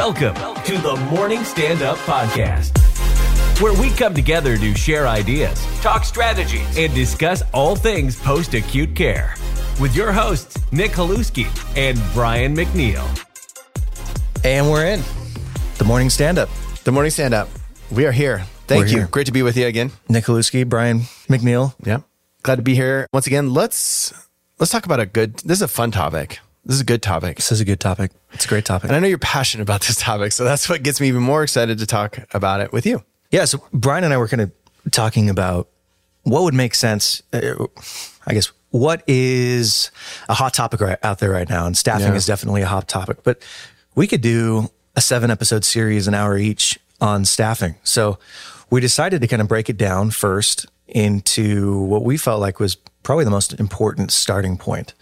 Welcome to the Morning Stand Up Podcast, where we come together to share ideas, talk strategies, and discuss all things post acute care. With your hosts, Nick Haluski and Brian McNeil. And we're in the morning stand up. The morning stand up. We are here. Thank We're you. here. Great to be with you again. Nick Haluski, Brian McNeil. Yeah. Glad to be here once again. Let's let's talk about a good this is a fun topic. This is a good topic. This is a good topic. It's a great topic. And I know you're passionate about this topic, so that's what gets me even more excited to talk about it with you. Yeah. So Brian and I were kind of talking about what would make sense. Uh, I guess what is a hot topic right out there right now, and staffing Yeah. is definitely a hot topic. But we could do a seven episode series, an hour each on staffing. So we decided to kind of break it down first into what we felt like was probably the most important starting point.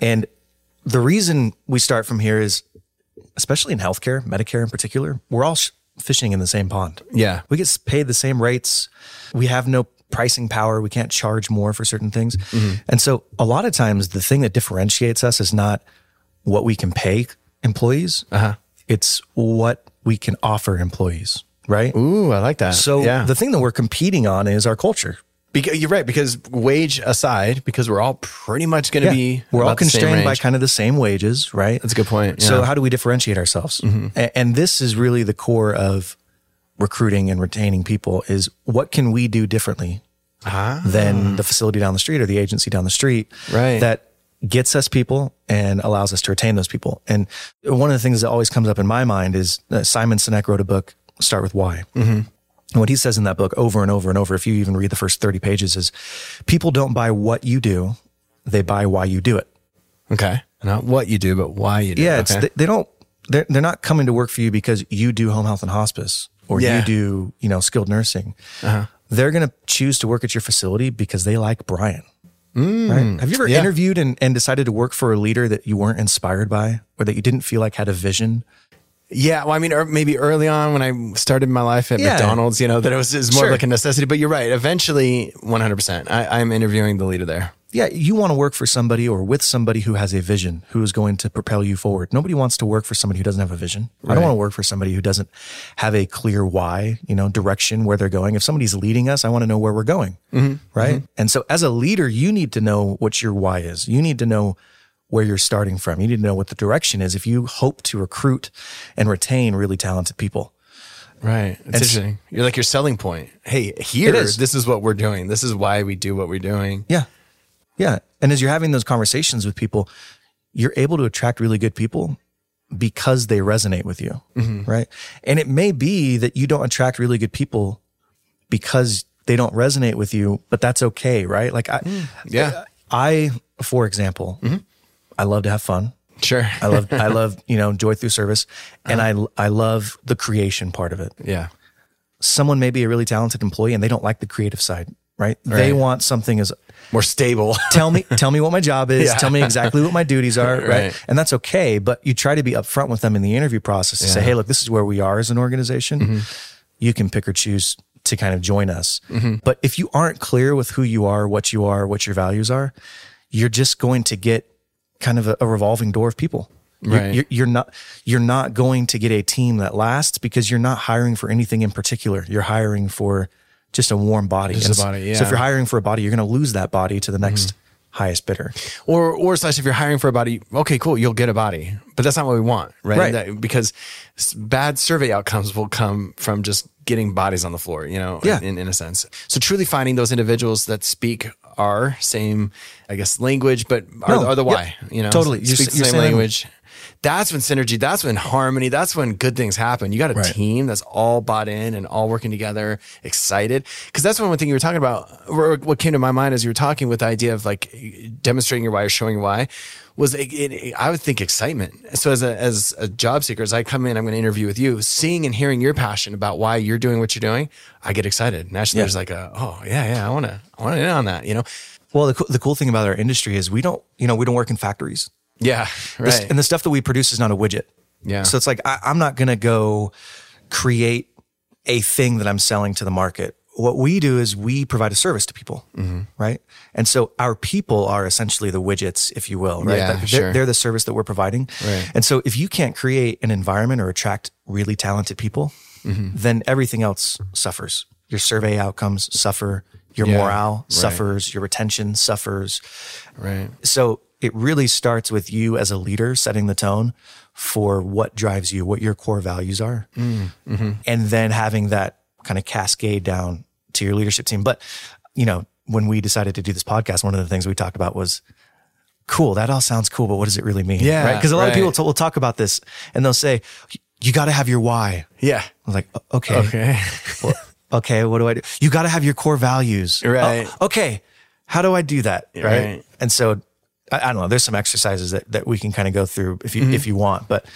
And the reason we start from here is, especially in healthcare, Medicare in particular, we're all sh- fishing in the same pond. Yeah. We get paid the same rates. We have no pricing power. We can't charge more for certain things. Mm-hmm. And so a lot of times the thing that differentiates us is not what we can pay employees. Uh-huh. It's what we can offer employees. Right. Ooh, I like that. So yeah. the thing that we're competing on is our culture. Because you're right, because wage aside, because we're all pretty much gonna be we're all about the same constrained by kind of the same wages, right? That's a good point, So yeah. Mm-hmm. how do we differentiate ourselves? A- And this is really the core of recruiting and retaining people is what can we do differently than the facility down the street or the agency down the street Right. that gets us people and allows us to retain those people. And one of the things that always comes up in my mind is uh, Simon Sinek wrote a book, Start with Why. And what he says in that book over and over and over, if you even read the first 30 pages, is people don't buy what you do, they buy why you do it. Okay. Not what you do, but why you do Yeah, it. it's Okay. they, don't they're they're not coming to work for you because you do home health and hospice or Yeah. Uh-huh. you do you know skilled nursing. They're going to choose to work at your facility because they like Brian. right? Have you ever Mm. yeah. interviewed and, and decided to work for a leader that you weren't inspired by or that you didn't feel like had a vision? Yeah, well, I mean, er, maybe early on when I started my life at Yeah. McDonald's, you know, that it was, it was more Sure. like a necessity. But you're right. Eventually, 100%. I, I'm interviewing the leader there. Yeah, you want to work for somebody or with somebody who has a vision, who is going to propel you forward. Nobody wants to work for somebody who doesn't have a vision. I don't want to work for somebody who doesn't have a clear why, you know, direction where they're going. If somebody's leading us, I want to know where we're going. Right. And so as a leader, you need to know what your why is. You need to know where you're starting from. You need to know what the direction is if you hope to recruit and retain really talented people. Right. It's interesting. You're like your selling point. Hey, here, is. this is what we're doing. This is why we do what we're doing. Yeah. Yeah. And as you're having those conversations with people, you're able to attract really good people because they resonate with you. Mm-hmm. Right. And it may be that you don't attract really good people because they don't resonate with you, but that's okay. Right. Like I, mm. Yeah. I, for example, mm-hmm. I love to have fun. Sure. I love, I love, you know, joy through service and I, I love the creation part of it yeah. someone may be a really talented employee and they don't like the creative side, right? They want something as More stable. tell me tell me what my job is, Yeah. tell me exactly what my duties are, right? Right. And that's okay, but you try to be upfront with them in the interview process to say, Yeah. Mm-hmm. "Hey, look, this is where we are as an organization. You can pick or choose to kind of join us." But if you aren't clear with who you are, what you are, what your values are, you're just going to get kind of a, a revolving door of people. You're- Right. You're, you're not you're not going to get a team that lasts because you're not hiring for anything in particular. You're hiring for just a warm body. Just a so- body, yeah. Mm-hmm. if you're hiring for a body, you're going to lose that body to the next highest bidder. Or, or slash, if you're hiring for a body, okay, cool, you'll get a body, but that's not what we want, right? Right. That- because bad survey outcomes will come from just getting bodies on the floor, you know, Yeah. in, in a sense. So truly finding those individuals that speak our same, I guess, language, but are, No, are the why, you know, totally. You're speak the same language. That's when synergy, that's when harmony, that's when good things happen. You got a Right. team that's all bought in and all working together, excited. Cause that's one thing you were talking about, or what came to my mind as you were talking with the idea of like demonstrating your why or showing why was it, it, I would think excitement. So as a, as a job seeker, as I come in, I'm going to interview with you, seeing and hearing your passion about why you're doing what you're doing, I get excited. Naturally, Yeah. there's like a, oh yeah, yeah, I want to, I want to in on that, you know? Well, the, co- the cool thing about our industry is we don't, you know, we don't work in factories. Yeah. Right. and the stuff that we produce is not a widget. Yeah. So it's like, I, I'm not going to go create a thing that I'm selling to the market what we do is we provide a service to people, Mm-hmm. right? And so our people are essentially the widgets, if you will, right? Yeah, they're, sure. they're the service that we're providing. Right. And so if you can't create an environment or attract really talented people, Mm-hmm. then everything else suffers. Your survey outcomes suffer, your Yeah, morale right. suffers, your retention suffers. Right. So it really starts with you as a leader setting the tone for what drives you, what your core values are, mm, mm-hmm. and then having that kind of cascade down to your leadership team. But, you know, when we decided to do this podcast, one of the things we talked about was, cool, that all sounds cool, but what does it really mean? Yeah, Right. Because a lot of people t- will talk about this and they'll say, you got to have your why. Yeah. I was like, okay. Okay. Well, okay, what do I do? You got to have your core values. Right. Oh, okay. How do I do that? Right. Right. And so I, I don't know. There's some exercises that, that we can kind of go through if you Mm-hmm. if you want, but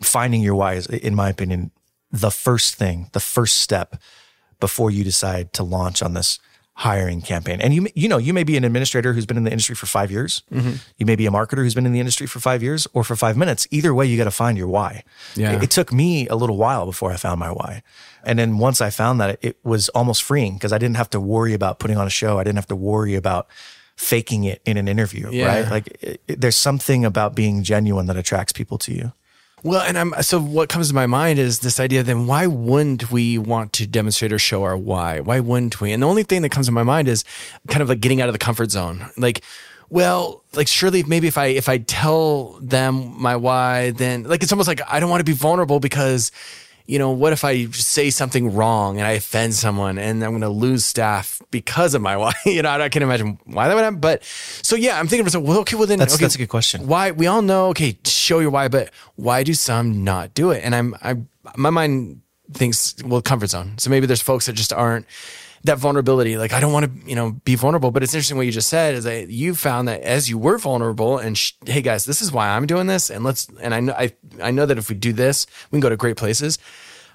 finding your why is, in my opinion, the first thing, the first step before you decide to launch on this hiring campaign. And you you know you may be an administrator who's been in the industry for five years. Mm-hmm. You may be a marketer who's been in the industry for five years or for five minutes. Either way, you got to find your why. Yeah. It, it took me a little while before I found my why. And then once I found that, it, it was almost freeing because I didn't have to worry about putting on a show. I didn't have to worry about faking it in an interview, Yeah. right? Like it, it- there's something about being genuine that attracts people to you. Well, and I'm so what comes to my mind is this idea then why wouldn't we want to demonstrate or show our why? Why wouldn't we? And the only thing that comes to my mind is kind of like getting out of the comfort zone. Like, well, like surely maybe if I if I tell them my why, then like it's almost like I don't want to be vulnerable because you know, what if I say something wrong and I offend someone and I'm going to lose staff because of my why? you know, I can't imagine why that would happen. But so, yeah, I'm thinking to myself, well, okay, well then, That's- okay, that's a good question. Why we all know, okay, show your why, but why do some not do it? And I'm, I, my mind thinks, well, comfort zone. So maybe there's folks that just aren't that vulnerability. Like I don't want to, you know, be vulnerable. But it's interesting what you just said is that you found that as you were vulnerable and sh- hey guys, this is why I'm doing this, and let's. And I know, I, I know that if we do this, we can go to great places.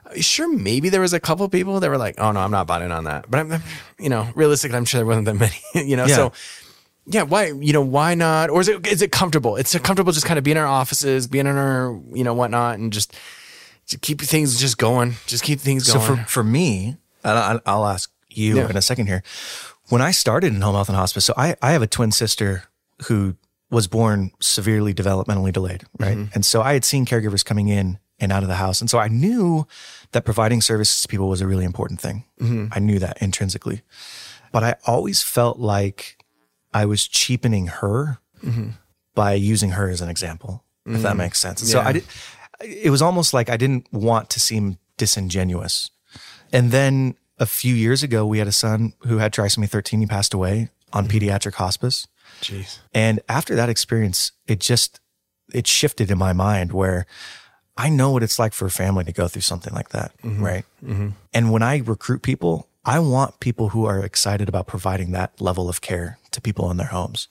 Uh, sure, maybe there was a couple people that were like, "Oh no, I'm not buying on that." But I'm, I'm- you know, realistically, I'm sure there wasn't that many. You know, Yeah. so yeah, why you know why not? Or is it is it comfortable? It's comfortable just kind of being in our offices, being in our you know whatnot, and just, just keep things just going, just keep things going. So for, for me, I- I'll ask you Yeah. in a second here. When I started in home health and hospice, so I, I have a twin sister who was born severely developmentally delayed, right? Mm-hmm. And so I had seen caregivers coming in and out of the house. And so I knew that providing services to people was a really important thing. Mm-hmm. I knew that intrinsically. But I always felt like I was cheapening her mm-hmm. by using her as an example, if that makes sense. And So I did, it was almost like I didn't want to seem disingenuous. And then a few years ago, we had a son who had trisomy 13. He passed away on mm-hmm. pediatric hospice. Jeez. And after that experience, it just, it shifted in my mind where I know what it's like for a family to go through something like that. Mm-hmm. Right. Mm-hmm. And when I recruit people, I want people who are excited about providing that level of care to people in their homes.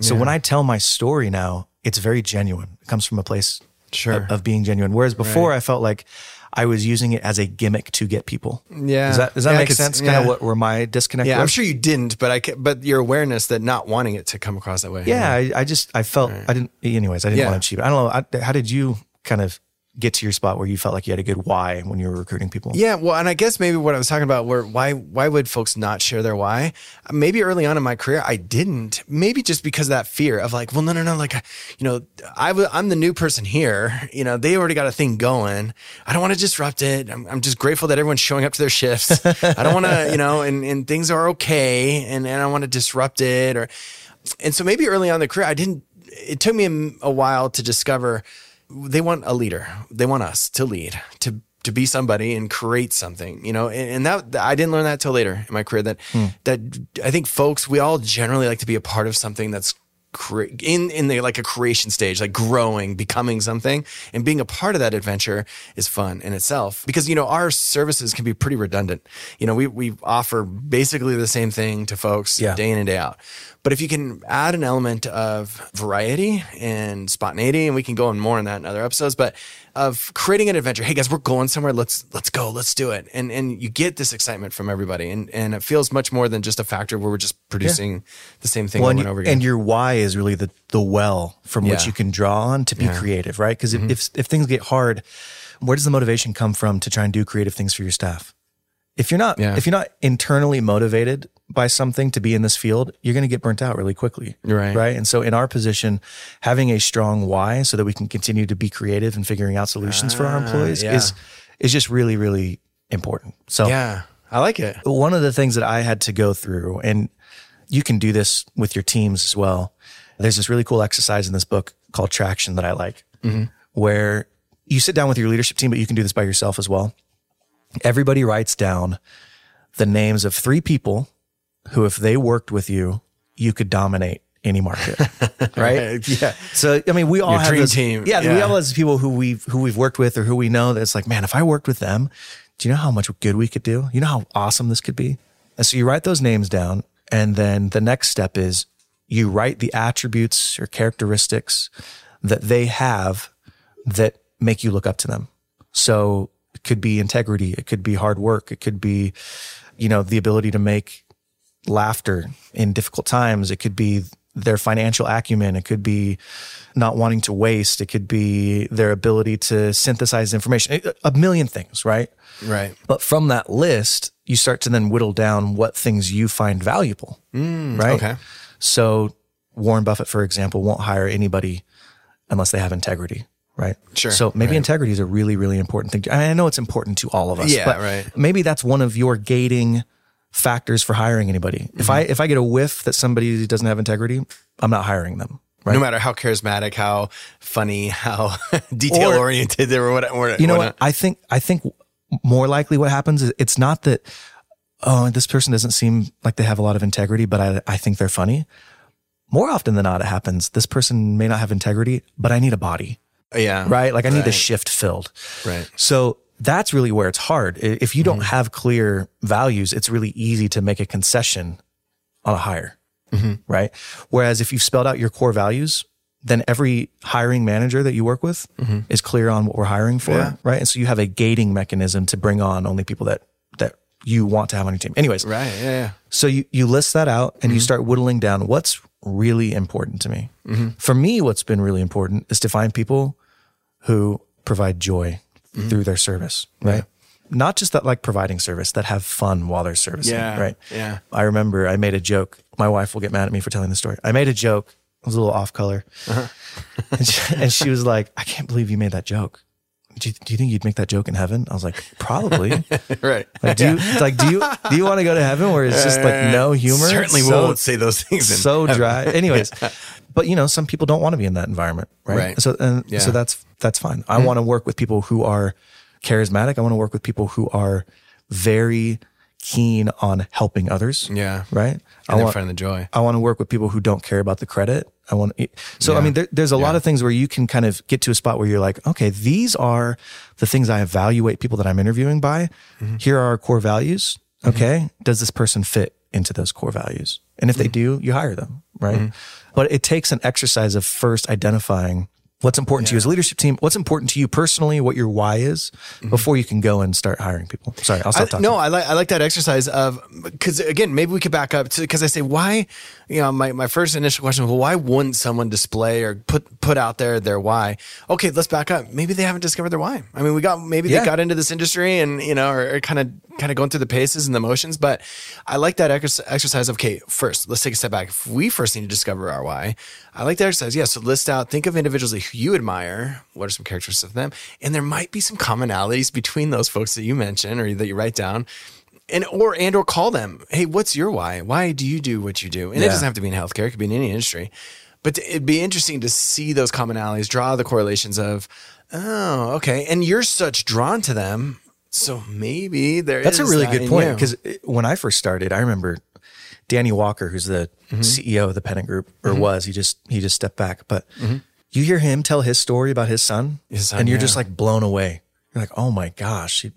So when I tell my story now, it's very genuine. It comes from a place Sure. of, of being genuine. Whereas before I felt like I was using it as a gimmick to get people. Yeah. Does that, does that Yeah, make sense? Kind yeah. of what where my disconnect Yeah, was? I'm sure you didn't, but I but your awareness that not wanting it to come across that way. Yeah, I, I just I felt I didn't. Anyways, I didn't want to cheat. I don't know. I, how did you kind of get to your spot where you felt like you had a good why when you were recruiting people? Yeah, well, and I guess maybe what I was talking about, where why why would folks not share their why? Maybe early on in my career, I didn't. Maybe just because of that fear of like, well, no, no, no, like, you know, I w- I'm the new person here. You know, they already got a thing going. I don't want to disrupt it. I'm, I'm just grateful that everyone's showing up to their shifts. I don't want to, you know, and and things are okay, and and I want to disrupt it, or, and so maybe early on in the career, I didn't. It took me a, a while to discover they want a leader. They want us to lead, to to be somebody and create something, you know. And, and that I didn't learn that till later in my career. That hmm. that I think folks we all generally like to be a part of something that's cre- in in the like a creation stage, like growing, becoming something, and being a part of that adventure is fun in itself. Because you know our services can be pretty redundant. You know, we we offer basically the same thing to folks Yeah. day in and day out. But if you can add an element of variety and spontaneity, and we can go on more on that in other episodes, but of creating an adventure. Hey guys, we're going somewhere. Let's let's go. Let's do it. And and you get this excitement from everybody, and and it feels much more than just a factor where we're just producing the same thing Well, over and, and over again. and your why is really the the well from which you can draw on to be Yeah. Mm-hmm. creative, right? Because if, if if things get hard, where does the motivation come from to try and do creative things for your staff? If you're not Yeah. if you're not internally motivated by something to be in this field, you're going to get burnt out really quickly. Right. Right. And so in our position, having a strong why so that we can continue to be creative and figuring out solutions for our ah, employees yeah. is is just really really important. So Yeah. I like it. one of the things that I had to go through, and you can do this with your teams as well. There's this really cool exercise in this book called Traction that I like, mm-hmm. where you sit down with your leadership team, but you can do this by yourself as well. Everybody writes down the names of three people who, if they worked with you, you could dominate any market, right? Yeah. So I mean, we all Your have dream those, team. Yeah, we Yeah. all have those people who we've who we've worked with or who we know. That's like, man, if I worked with them, do you know how much good we could do? You know how awesome this could be. And so you write those names down, and then the next step is you write the attributes or characteristics that they have that make you look up to them. So it could be integrity, it could be hard work, it could be, you know, the ability to make laughter in difficult times. It could be their financial acumen. It could be not wanting to waste. It could be their ability to synthesize information. A million things, right? Right. But from that list, you start to then whittle down what things you find valuable, right? Mm, okay. So Warren Buffett, for example, won't hire anybody unless they have integrity, right? Sure, So maybe integrity is a really, really important thing. I, mean, I know it's important to all of us. Yeah, but right. Maybe that's one of your gating factors for hiring anybody. If mm-hmm. I if I get a whiff that somebody doesn't have integrity, I'm not hiring them. Right. No matter how charismatic, how funny, how detail oriented they were, what, what, you know what- what? I think I think more likely what happens is it's not that oh this person doesn't seem like they have a lot of integrity, but I I think they're funny. More often than not, it happens. This person may not have integrity, but I need a body, Yeah. right? Like I need the Right. shift filled. Right. So that's really where it's hard. If you don't Mm-hmm. have clear values, it's really easy to make a concession on a hire, Mm-hmm. right? Whereas if you've spelled out your core values, then every hiring manager that you work with is clear on what we're hiring for, Mm-hmm. Yeah. right? And so you have a gating mechanism to bring on only people that that you want to have on your team. Anyways, Right. Yeah. yeah. so you, you list that out and Mm-hmm. you start whittling down what's really important to me. Mm-hmm. For me, what's been really important is to find people who provide joy Mm-hmm. through their service, right? Not just that like providing service, that have fun while they're servicing, Yeah, right? yeah. I remember I made a joke. My wife will get mad at me for telling the story. I made a joke. It was a little off color. Uh-huh. and, she, and she was like, I can't believe you made that joke. Do you, do you think you'd make that joke in heaven? I was like, probably. Right. Like, do you like do you do you want to go to heaven where it's just like no humor? Certainly so, won't say those things. in so heaven. dry. Anyways, but you know, some people don't want to be in that environment, right? Right. So and Yeah. so that's that's fine. I want to work with people who are charismatic. I want to work with people who are very keen on helping others. Yeah. Right. I And they're want finding the joy. I want to work with people who don't care about the credit. I want so I mean there, there's a lot of things where you can kind of get to a spot where you're like, okay, these are the things I evaluate people that I'm interviewing by. Mm-hmm. Here are our core values. Okay, does this person fit into those core values? And if they Mm-hmm. do, you hire them, right? But it takes an exercise of first identifying what's important to you as a leadership team, what's important to you personally, what your why is, before you can go and start hiring people. Sorry, I'll stop Mm-hmm. I, talking. no, I like I like that exercise of because again, maybe we could back up to because I say why, you know, my, my first initial question was well, why wouldn't someone display or put put out there their why? Okay, let's back up. Maybe they haven't discovered their why. I mean, we got maybe Yeah. they got into this industry and you know are, kind of kind of going through the paces and the motions. But I like that exer- exercise of okay, first let's take a step back. If we first need to discover our why, I like that exercise. Yeah, so list out, think of individuals that you admire. What are some characteristics of them? And there might be some commonalities between those folks that you mention or that you write down. And or and or call them. Hey, what's your why? Why do you do what you do? And it doesn't have to be in healthcare; it could be in any industry. But it'd be interesting to see those commonalities, draw the correlations of, oh, okay, and you're such drawn to them, so maybe there That's a really that good point because when I first started, I remember Danny Walker, who's the Mm-hmm. CEO of the Pennant Group, or was he just he just stepped back. But Mm-hmm. you hear him tell his story about his son, His son, and you're yeah. just like blown away. You're like, oh my gosh, he,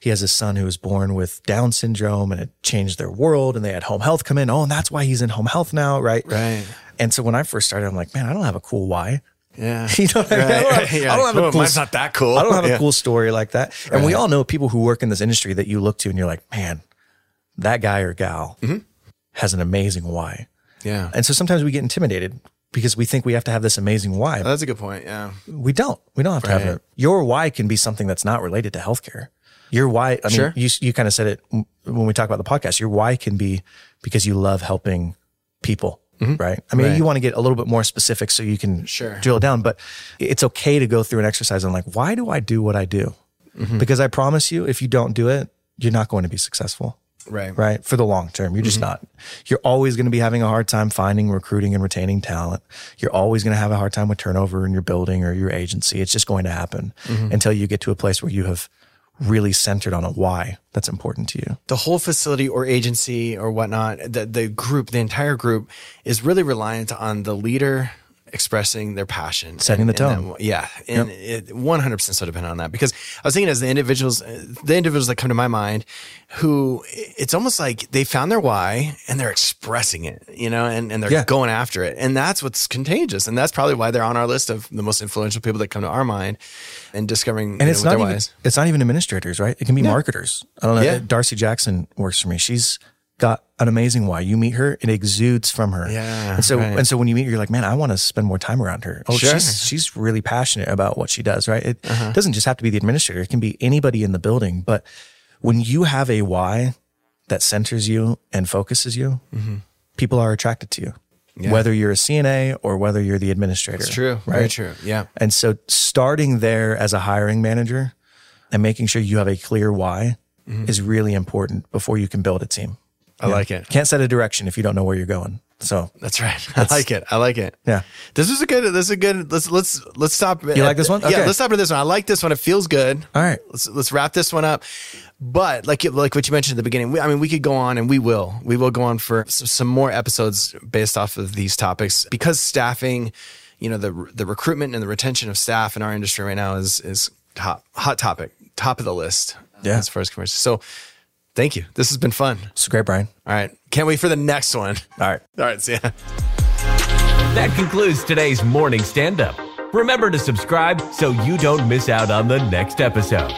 he has a son who was born with Down syndrome, and it changed their world. And they had home health come in. Oh, and that's why he's in home health now, right? Right. And so when I first started, I'm like, man, I don't have a cool why. yeah, You know what I mean? I don't have, Yeah, I don't have cool. a cool. Mine's not that cool. I don't have Yeah. a cool story like that. And we all know people who work in this industry that you look to and you're like, man, that guy or gal Mm-hmm. has an amazing why. yeah. And so sometimes we get intimidated because we think we have to have this amazing why. Oh, that's a good point. Yeah, we don't. We don't have to have it. Your why can be something that's not related to healthcare. Your why, I mean, Sure. you, you kind of said it when we talk about the podcast. Your why can be because you love helping people, mm-hmm. right? I mean, Right. you want to get a little bit more specific so you can Sure. drill down, but it's okay to go through an exercise and like, why do I do what I do? Mm-hmm. Because I promise you, if you don't do it, you're not going to be successful Right. right? For the long term. You're just mm-hmm. not. You're always going to be having a hard time finding, recruiting, and retaining talent. You're always going to have a hard time with turnover in your building or your agency. It's just going to happen mm-hmm. until you get to a place where you have really centered on a why that's important to you. the whole facility or agency or whatnot, the, the group, the entire group is really reliant on the leader expressing their passion, Setting the tone. that- yeah, and it 100% so dependent on that because I was thinking as the individuals, the individuals that come to my mind, who it's almost like they found their why and they're expressing it, you know, and, and they're Yeah. going after it, and that's what's contagious, and that's probably why they're on our list of the most influential people that come to our mind, and discovering And it's know, not their even, it's not even administrators, right? It can be marketers. I don't know. Yeah. Darcy Jackson works for me. She's got an amazing why. You meet her, it exudes from her. Yeah, And so, right. and so when you meet her, you're like, man, I want to spend more time around her. Oh, Sure. Uh-huh. she's, she's really passionate about what she does, right? It doesn't just have to be the administrator. It can be anybody in the building. But when you have a why that centers you and focuses you, people are attracted to you. Mm-hmm. Yeah. Whether you're a CNA or whether you're the administrator. It's true, right? very true, yeah. And so starting there as a hiring manager and making sure you have a clear why Mm-hmm. is really important before you can build a team. I like it. Can't set a direction if you don't know where you're going. So That's right. I like it. I like it. Yeah. This is a good. This is a good. Let's let's let's stop. You like this one? Yeah. Let's stop at this one. I like this one. It feels good. All right. Let's let's wrap this one up. But like like what you mentioned at the beginning, we, I mean, we could go on and we will. We will go on for some more episodes based off of these topics because staffing, you know, the the recruitment and the retention of staff in our industry right now is is hot hot topic, top of the list. Yeah. As far as commercial. So, thank you. This has been fun. it's great, Brian. All right. Can't wait for the next one. All right. All right. See ya. That concludes today's morning stand up. Remember to subscribe so you don't miss out on the next episode.